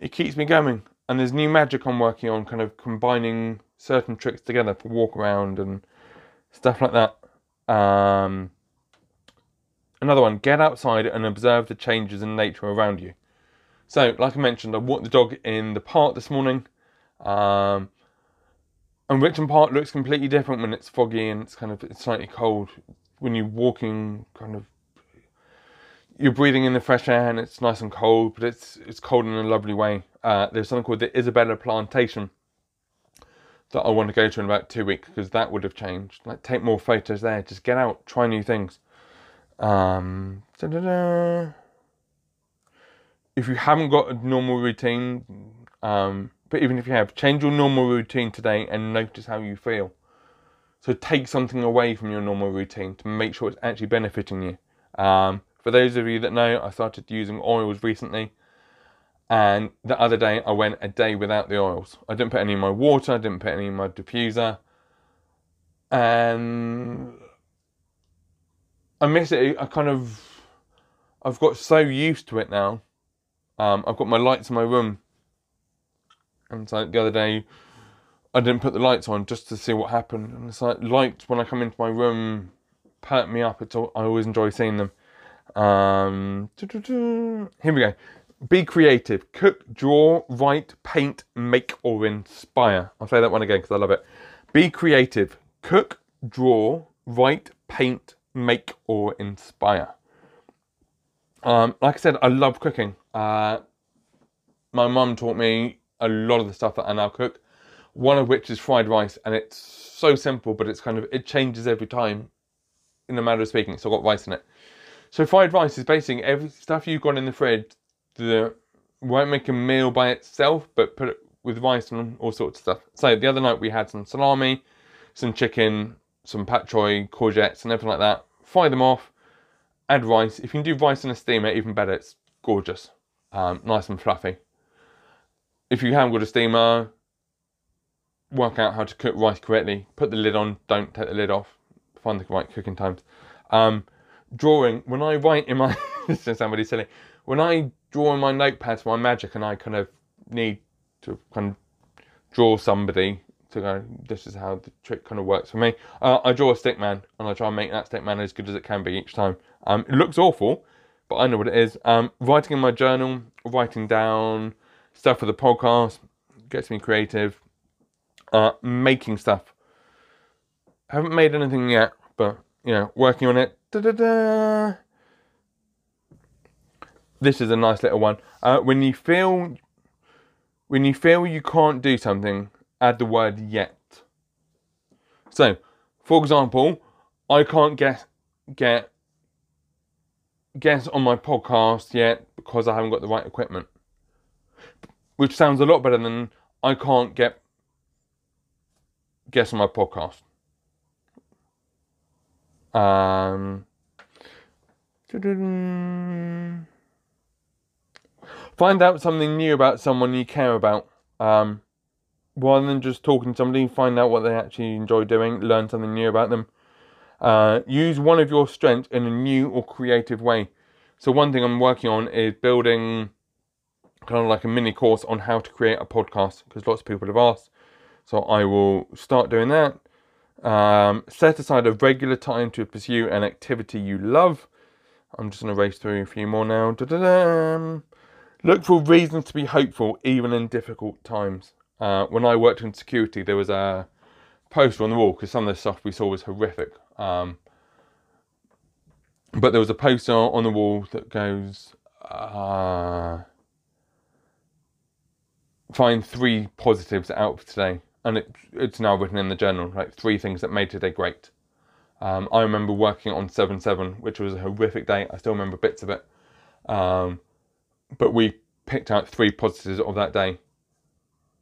it keeps me going. And there's new magic I'm working on, kind of combining certain tricks together for walk around and stuff like that. Um, another one: get outside and observe the changes in nature around you. So, like I mentioned, I walked the dog in the park this morning. Um, and Richmond Park looks completely different when it's foggy and it's kind of it's slightly cold. When you're walking, kind of, you're breathing in the fresh air and it's nice and cold, but it's it's cold in a lovely way. Uh, there's something called the Isabella Plantation that I want to go to in about two weeks because that would have changed. Like, take more photos there. Just get out, try new things. Um. If you haven't got a normal routine, um, but even if you have, change your normal routine today and notice how you feel. So take something away from your normal routine to make sure it's actually benefiting you. Um, for those of you that know, I started using oils recently. And the other day, I went a day without the oils. I didn't put any in my water, I didn't put any in my diffuser. And I miss it. I kind of, I've got so used to it now. Um, I've got my lights in my room and so the other day, I didn't put the lights on just to see what happened. And it's like lights when I come into my room perk me up. It's all, I always enjoy seeing them. Um, here we go. Be creative. Cook, draw, write, paint, make, or inspire. I'll say that one again because I love it. Be creative. Cook, draw, write, paint, make, or inspire. Um, like I said, I love cooking. Uh, my mum taught me a lot of the stuff that I now cook. One of which is fried rice, and it's so simple, but it's kind of it changes every time, in a matter of speaking. So I've got rice in it. So fried rice is basically every stuff you've got in the fridge. The won't make a meal by itself, but put it with rice and all sorts of stuff. So the other night we had some salami, some chicken, some pak choi, courgettes, and everything like that. Fry them off, add rice. If you can do rice in a steamer, even better. It's gorgeous, um, nice and fluffy if you haven't got a steamer, work out how to cook rice correctly. Put the lid on, don't take the lid off. Find the right cooking times. Um, drawing, when I write in my, this is somebody silly, when I draw in my notepad, my magic and I kind of need to kind of draw somebody to go, this is how the trick kind of works for me. Uh, I draw a stick man and I try and make that stick man as good as it can be each time. Um, it looks awful, but I know what it is. Um, writing in my journal, writing down stuff for the podcast, gets me creative. Uh, making stuff. Haven't made anything yet, but you know, working on it. Da-da-da. This is a nice little one. Uh, when you feel, when you feel you can't do something, add the word yet. So, for example, I can't get get guest on my podcast yet because I haven't got the right equipment which sounds a lot better than I can't get guests on my podcast. Um, find out something new about someone you care about. Um, rather than just talking to somebody, find out what they actually enjoy doing, learn something new about them. Uh, use one of your strengths in a new or creative way. So, one thing I'm working on is building kind of like a mini course on how to create a podcast because lots of people have asked. So I will start doing that. Um, set aside a regular time to pursue an activity you love. I'm just going to race through a few more now. Da-da-da. Look for reasons to be hopeful even in difficult times. Uh, when I worked in security, there was a poster on the wall because some of the stuff we saw was horrific. Um, but there was a poster on the wall that goes, uh, find three positives out of today, and it, it's now written in the journal, like three things that made today great. Um, I remember working on 7 7, which was a horrific day. I still remember bits of it. Um, but we picked out three positives of that day.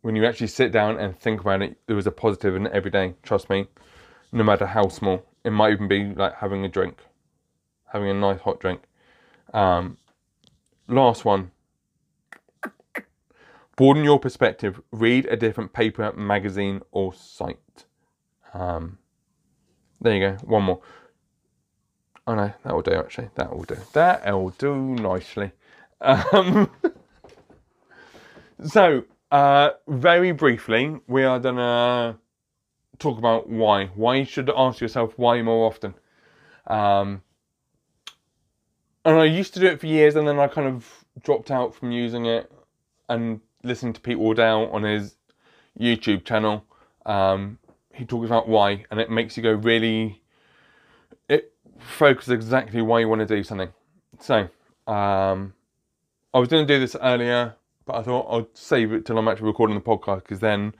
When you actually sit down and think about it, there was a positive in every day, trust me. no matter how small. It might even be like having a drink, having a nice hot drink. Um, last one. Broaden your perspective. Read a different paper, magazine, or site. Um, there you go. One more. Oh no, that will do actually. That will do. That will do nicely. Um, so, uh, very briefly, we are gonna talk about why. Why you should ask yourself why more often. Um, and I used to do it for years, and then I kind of dropped out from using it and listening to Pete Wardell on his YouTube channel. Um, he talks about why, and it makes you go really. It focuses exactly why you want to do something. So, um, I was going to do this earlier, but I thought I'd save it till I'm actually recording the podcast because then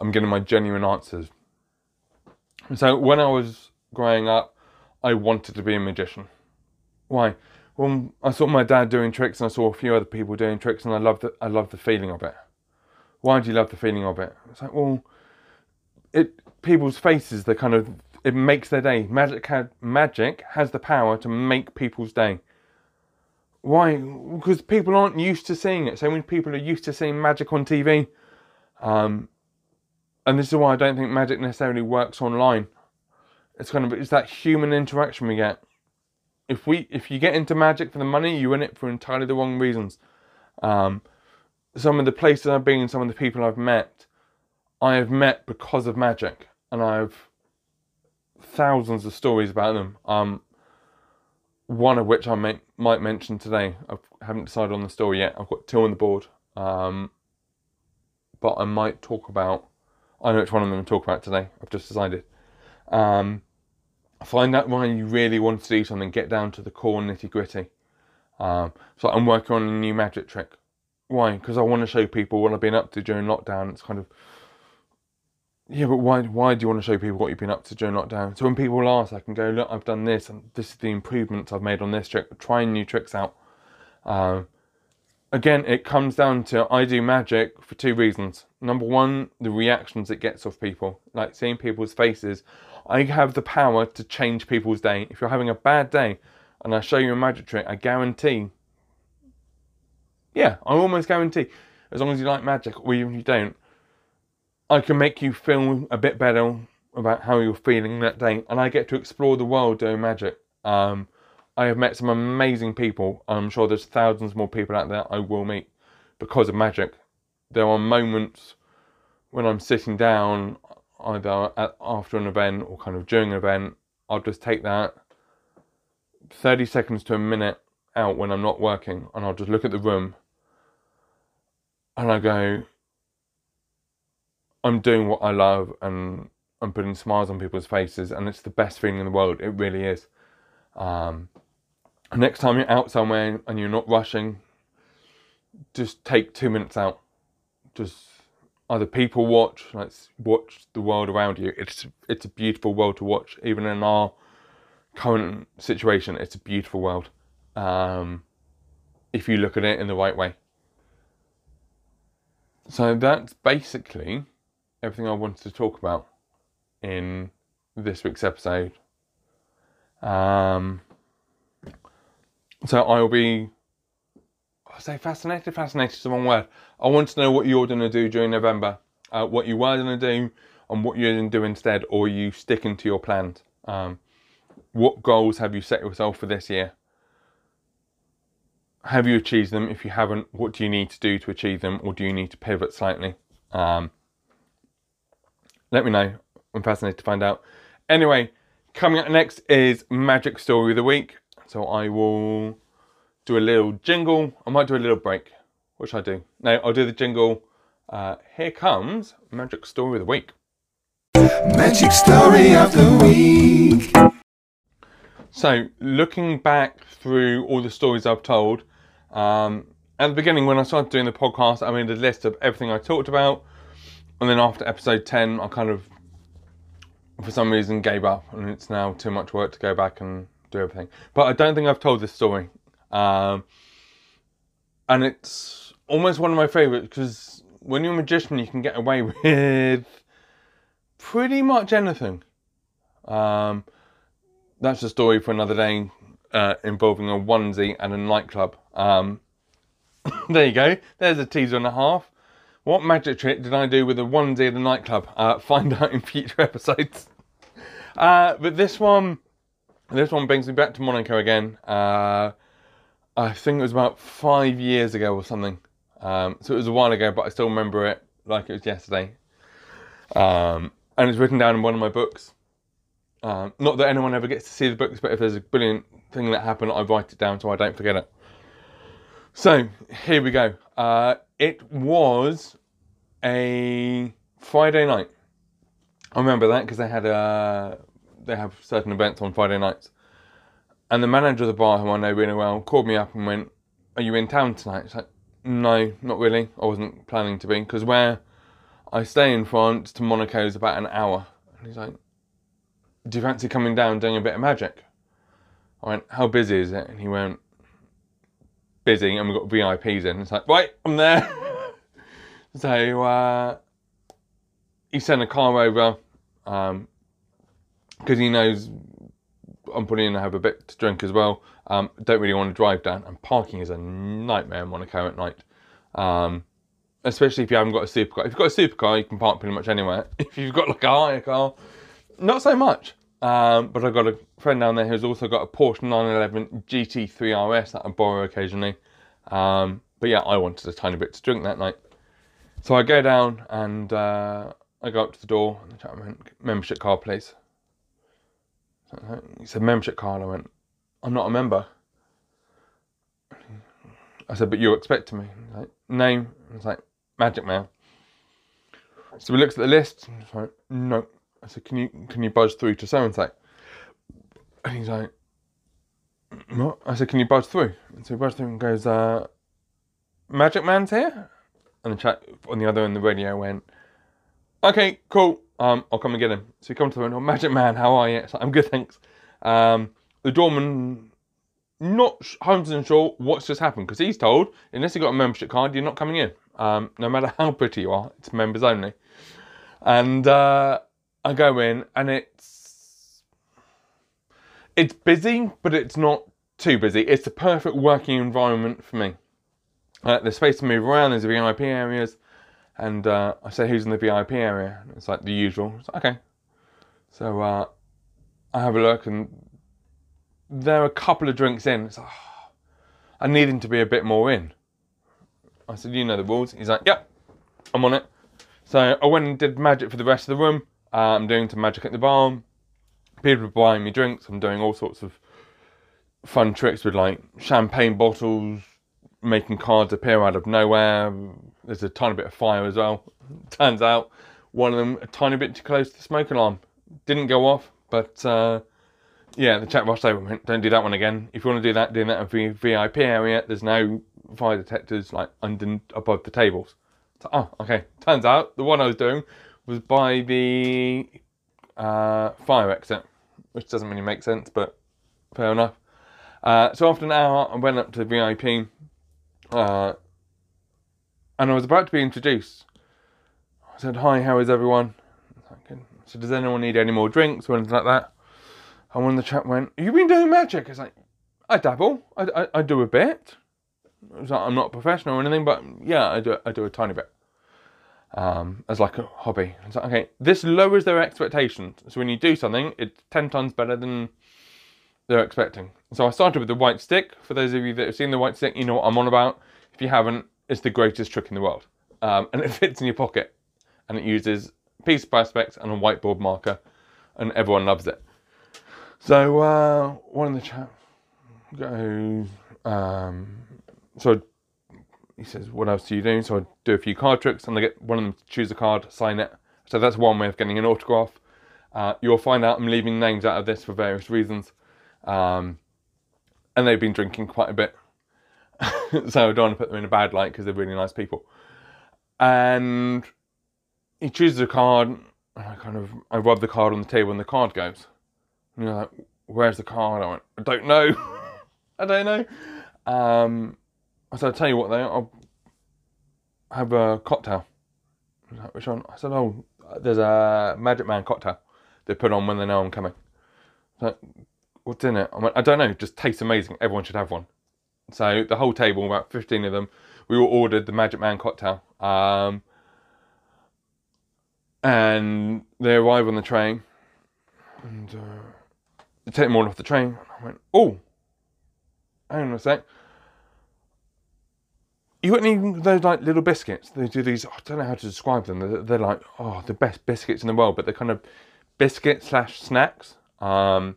I'm getting my genuine answers. So, when I was growing up, I wanted to be a magician. Why? Well, I saw my dad doing tricks, and I saw a few other people doing tricks, and I loved the I loved the feeling of it. Why do you love the feeling of it? It's like, well, it people's faces. They kind of it makes their day. Magic had magic has the power to make people's day. Why? Because people aren't used to seeing it. So many people are used to seeing magic on TV. Um, and this is why I don't think magic necessarily works online. It's kind of it's that human interaction we get. If we if you get into magic for the money, you're in it for entirely the wrong reasons. Um, some of the places I've been, some of the people I've met, I have met because of magic, and I've thousands of stories about them. Um, one of which I may, might mention today. I haven't decided on the story yet. I've got two on the board, um, but I might talk about. I know which one I'm going to talk about today. I've just decided. Um, find out why you really want to do something. Get down to the core nitty gritty. Um, so I'm working on a new magic trick. Why? Because I want to show people what I've been up to during lockdown. It's kind of yeah, but why? Why do you want to show people what you've been up to during lockdown? So when people ask, I can go, look, I've done this, and this is the improvements I've made on this trick. Trying new tricks out. Um, again, it comes down to I do magic for two reasons. Number one, the reactions it gets off people, like seeing people's faces. I have the power to change people's day. If you're having a bad day, and I show you a magic trick, I guarantee. Yeah, I almost guarantee, as long as you like magic, or even if you don't, I can make you feel a bit better about how you're feeling that day, and I get to explore the world doing magic. Um, I have met some amazing people. I'm sure there's thousands more people out there I will meet because of magic. There are moments when I'm sitting down, either at, after an event or kind of during an event, I'll just take that 30 seconds to a minute out when I'm not working, and I'll just look at the room and I go, I'm doing what I love and I'm putting smiles on people's faces, and it's the best feeling in the world. It really is. Um, next time you're out somewhere and you're not rushing, just take two minutes out. Just either people watch, let's watch the world around you. It's it's a beautiful world to watch, even in our current situation. It's a beautiful world um, if you look at it in the right way. So that's basically everything I wanted to talk about in this week's episode. Um, so I'll be, I say fascinated. Fascinated is the wrong word. I want to know what you're going to do during November, uh, what you were going to do, and what you're going to do instead, or you sticking to your plans. Um, what goals have you set yourself for this year? Have you achieved them? If you haven't, what do you need to do to achieve them, or do you need to pivot slightly? Um, let me know. I'm fascinated to find out. Anyway, coming up next is Magic Story of the Week. So I will do a little jingle. I might do a little break. What should I do? No, I'll do the jingle. Uh, here comes Magic Story of the Week. Magic story of the week. So, looking back through all the stories I've told, um, at the beginning when I started doing the podcast, I made a list of everything I talked about, and then after episode 10, I kind of, for some reason, gave up, and it's now too much work to go back and do everything. But I don't think I've told this story. Um, and it's almost one of my favourites because when you're a magician, you can get away with pretty much anything. Um, that's a story for another day uh, involving a onesie and a nightclub. Um, there you go. There's a teaser and a half. What magic trick did I do with a onesie at a nightclub? Uh, find out in future episodes. Uh, but this one, this one brings me back to Monaco again. Uh, I think it was about five years ago or something. Um, so it was a while ago, but I still remember it like it was yesterday. Um, and it's written down in one of my books. Um, not that anyone ever gets to see the books, but if there's a brilliant thing that happened, I write it down so I don't forget it. So here we go. Uh, it was a Friday night. I remember that because they had a they have certain events on Friday nights, and the manager of the bar, who I know really well, called me up and went, "Are you in town tonight?" It's like, "No, not really. I wasn't planning to be because where I stay in France to Monaco is about an hour." And he's like, "Do you fancy coming down doing a bit of magic?" I went, "How busy is it?" And he went, "Busy, and we've got VIPs in." It's like, "Right, I'm there." so uh, he sent a car over because he knows I'm putting in to have a bit to drink as well. Um, don't really want to drive down, and parking is a nightmare in Monaco at night. Um, especially if you haven't got a supercar. If you've got a supercar, you can park pretty much anywhere. If you've got like a hire car, not so much. Um, but I've got a friend down there who's also got a Porsche 911 GT3 RS that I borrow occasionally. Um, but yeah, I wanted a tiny bit to drink that night. So I go down and uh, I go up to the door and the went, membership card, please. He said, membership card. I went, I'm not a member. I said, but you're expecting me. Like, name. I was like, Magic Man. So we looked at the list. Like, no. I said, can you can you buzz through to so and so? And he's like, what? I said, can you buzz through? And so he buzzed through and goes, uh, Magic Man's here. And the chat on the other end of the radio went, okay, cool. Um, I'll come and get him. So he comes to the window, Magic Man, how are you? It's like, I'm good, thanks. Um, the doorman, not 100% sure what's just happened because he's told, unless you've got a membership card, you're not coming in. Um, no matter how pretty you are, it's members only. And uh, I go in, and it's it's busy, but it's not too busy. It's the perfect working environment for me. Uh, there's space to move around. There's VIP areas, and uh, I say, "Who's in the VIP area?" It's like the usual. It's like, okay. So uh, I have a look, and there are a couple of drinks in. It's like, oh, I need him to be a bit more in. I said, "You know the rules." He's like, "Yep, I'm on it." So I went and did magic for the rest of the room. Uh, I'm doing some magic at the bar. People are buying me drinks. I'm doing all sorts of fun tricks with like champagne bottles, making cards appear out of nowhere. There's a tiny bit of fire as well. Turns out one of them a tiny bit too close to the smoke alarm. Didn't go off, but uh, yeah, the chat rushed over went, don't do that one again. If you want to do that, do that in the VIP area. There's no fire detectors like under above the tables. So, oh, okay. Turns out the one I was doing was by the uh, fire exit, which doesn't really make sense, but fair enough. Uh, so after an hour, I went up to the VIP, uh, and I was about to be introduced. I said, "Hi, how is everyone?" So, does anyone need any more drinks or anything like that? And when the chap went, "You've been doing magic?" I was like, "I dabble. I, I, I do a bit." I was like, I'm not professional or anything, but yeah, I do. I do a tiny bit um, as like a hobby. Okay, this lowers their expectations. So when you do something, it's ten times better than they're expecting. So I started with the white stick. For those of you that have seen the white stick, you know what I'm on about. If you haven't, it's the greatest trick in the world, um, and it fits in your pocket, and it uses piece of perspex and a whiteboard marker, and everyone loves it. So uh, one in the chat goes, um, so he says, "What else do you do?" So I do a few card tricks, and I get one of them to choose a card, sign it. So that's one way of getting an autograph. Uh, you'll find out I'm leaving names out of this for various reasons, um, and they've been drinking quite a bit, so I don't want to put them in a bad light because they're really nice people. And he chooses a card, and I kind of I rub the card on the table, and the card goes. And you're like, "Where's the card?" I went, "I don't know, I don't know." Um, I said, I'll tell you what, though, I'll have a cocktail. Like, Which one? I said, oh, there's a Magic Man cocktail. they put on when they know I'm coming. So, what's in it? I went, I don't know, just tastes amazing. Everyone should have one. So the whole table, about 15 of them, we all ordered the Magic Man cocktail. Um, and they arrive on the train. And uh, they take them all off the train. I went, oh, hang on a sec. You got any those like little biscuits? They do these. I don't know how to describe them. They're, they're like oh the best biscuits in the world, but they're kind of biscuit slash snacks. Um,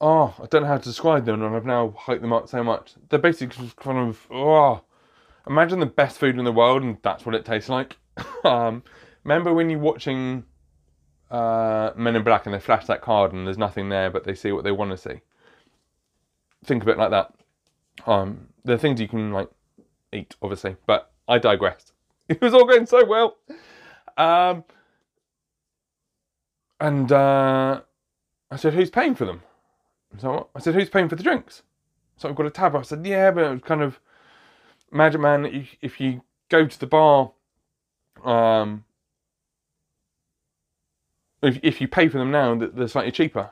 oh, I don't know how to describe them, and I've now hyped them up so much. They're basically just kind of oh, imagine the best food in the world, and that's what it tastes like. um, remember when you're watching uh, Men in Black and they flash that card and there's nothing there, but they see what they want to see. Think of it like that. Um, there are things you can like eat, obviously, but I digressed. It was all going so well. Um, and uh, I said, "Who's paying for them?" So I said, "Who's paying for the drinks?" So I've got a tab. I said, "Yeah, but it was kind of Magic Man. If, you go to the bar, um, if if you pay for them now, they're slightly cheaper."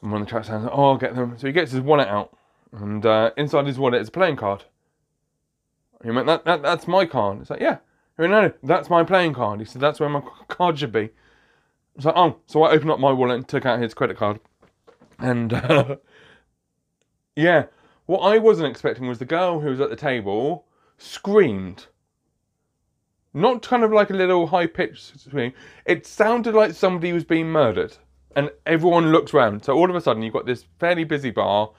And one of the chaps says, "Oh, I'll get them." So he gets his wallet out, and uh, inside his wallet is a playing card. He went, that, that that's my card. It's like, yeah. He went, no, no, that's my playing card. He said, that's where my card should be. It's like, oh, so I opened up my wallet and took out his credit card. And uh, yeah, what I wasn't expecting was the girl who was at the table screamed. Not kind of like a little high pitched scream. It sounded like somebody was being murdered. And everyone looks round. So all of a sudden, you've got this fairly busy bar,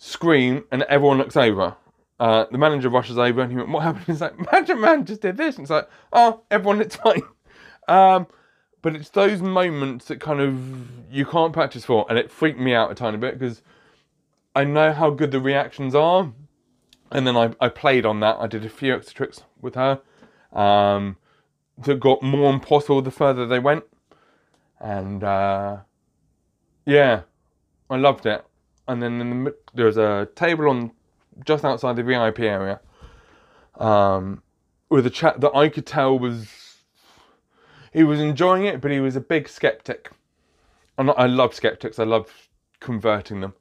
scream, and everyone looks over. Uh, the manager rushes over and he went, What happened? He's like, Magic Man just did this. And it's like, Oh, everyone, it's fine. Um, but it's those moments that kind of you can't practice for. And it freaked me out a tiny bit because I know how good the reactions are. And then I, I played on that. I did a few extra tricks with her um, that got more impossible the further they went. And uh, yeah, I loved it. And then in the, there was a table on just outside the VIP area um, with a chap that I could tell was he was enjoying it, but he was a big skeptic. I love skeptics. I love converting them,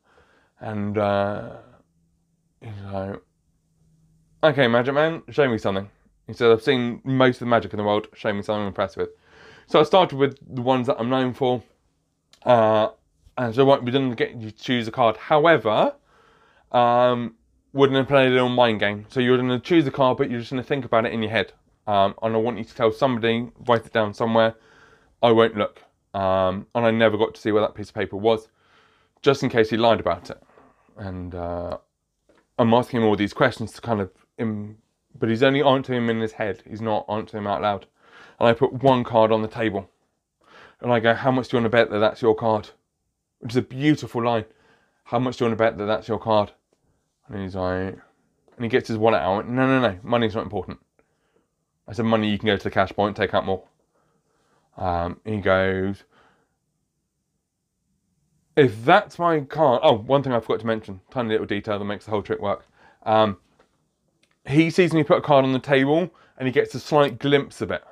and uh, he's like, "Okay, Magic Man, show me something." He said, "I've seen most of the magic in the world. Show me something I'm impressed with." So I started with the ones that I'm known for, uh, and so what we didn't get you to choose a card. However, um, we're going to play a little mind game. So you're going to choose a card, but you're just going to think about it in your head. Um, and I want you to tell somebody, write it down somewhere. I won't look. Um, and I never got to see where that piece of paper was, just in case he lied about it. And uh, I'm asking him all these questions to kind of, him, but he's only answering them in his head. He's not answering them out loud. And I put one card on the table. And I go, How much do you want to bet that that's your card? Which is a beautiful line. How much do you want to bet that that's your card? And he's like, and he gets his wallet out. No, no, no, money's not important. I said, money, you can go to the cash point, take out more. Um, he goes, if that's my card. Oh, one thing I forgot to mention, tiny little detail that makes the whole trick work. Um, he sees me put a card on the table and he gets a slight glimpse of it.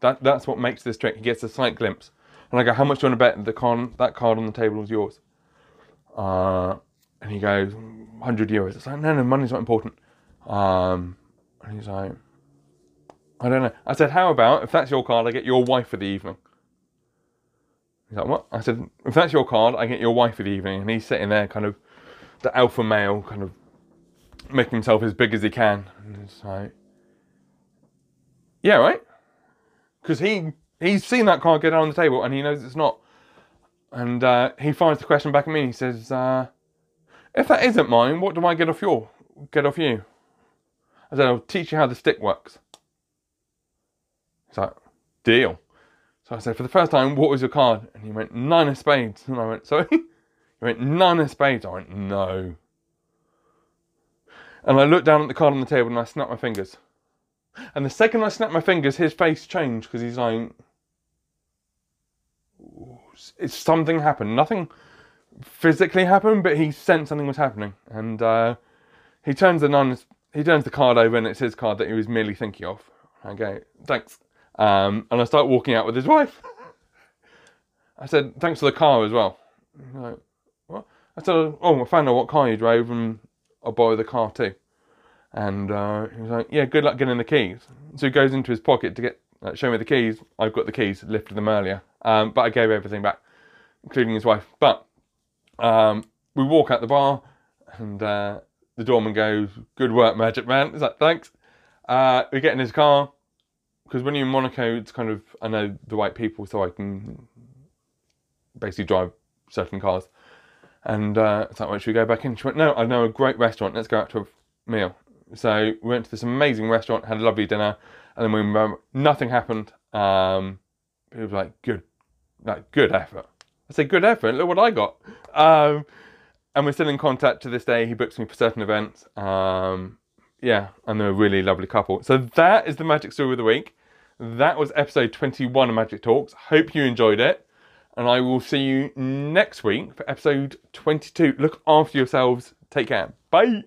That, that's what makes this trick. He gets a slight glimpse. And I go, how much do you want to bet the card, that card on the table is yours? Uh, and he goes, 100 euros. It's like, no, no, money's not important. Um, and he's like, I don't know. I said, how about if that's your card, I get your wife for the evening? He's like, what? I said, if that's your card, I get your wife for the evening. And he's sitting there, kind of, the alpha male, kind of making himself as big as he can. And it's like, yeah, right? Because he he's seen that card get on the table and he knows it's not. And uh, he fires the question back at me. and He says, uh, if that isn't mine, what do I get off your get off you? I said, I'll teach you how the stick works. He's like, deal. So I said, for the first time, what was your card? And he went, nine of spades. And I went, sorry? He went, nine of spades. I went, no. And I looked down at the card on the table and I snapped my fingers. And the second I snapped my fingers, his face changed because he's like, something happened. Nothing physically happened, but he sensed something was happening, and uh, he turns the non he turns the card over, and it's his card that he was merely thinking of. I go, thanks. Um, and I start walking out with his wife. I said, thanks for the car as well. Like, what? I said, oh, I found out what car you drove and I'll borrow the car too. And uh, he was like, yeah, good luck getting the keys. So he goes into his pocket to get, uh, show me the keys. I've got the keys, lifted them earlier. Um, but I gave everything back, including his wife. But um, we walk out the bar and uh, the doorman goes, good work, Magic Man. He's like, thanks. Uh, we get in his car because when you're in Monaco, it's kind of, I know the right people, so I can basically drive certain cars. And uh, it's like, well, should we go back in? She went, no, I know a great restaurant. Let's go out to a meal. So we went to this amazing restaurant, had a lovely dinner, and then we remember nothing happened. Um, it was like good, like good effort. I say good effort. Look what I got. Um, and we're still in contact to this day. He books me for certain events. Um, yeah, and they're a really lovely couple. So that is the magic story of the week. That was episode 21 of Magic Talks. Hope you enjoyed it. And I will see you next week for episode 22. Look after yourselves. Take care. Bye.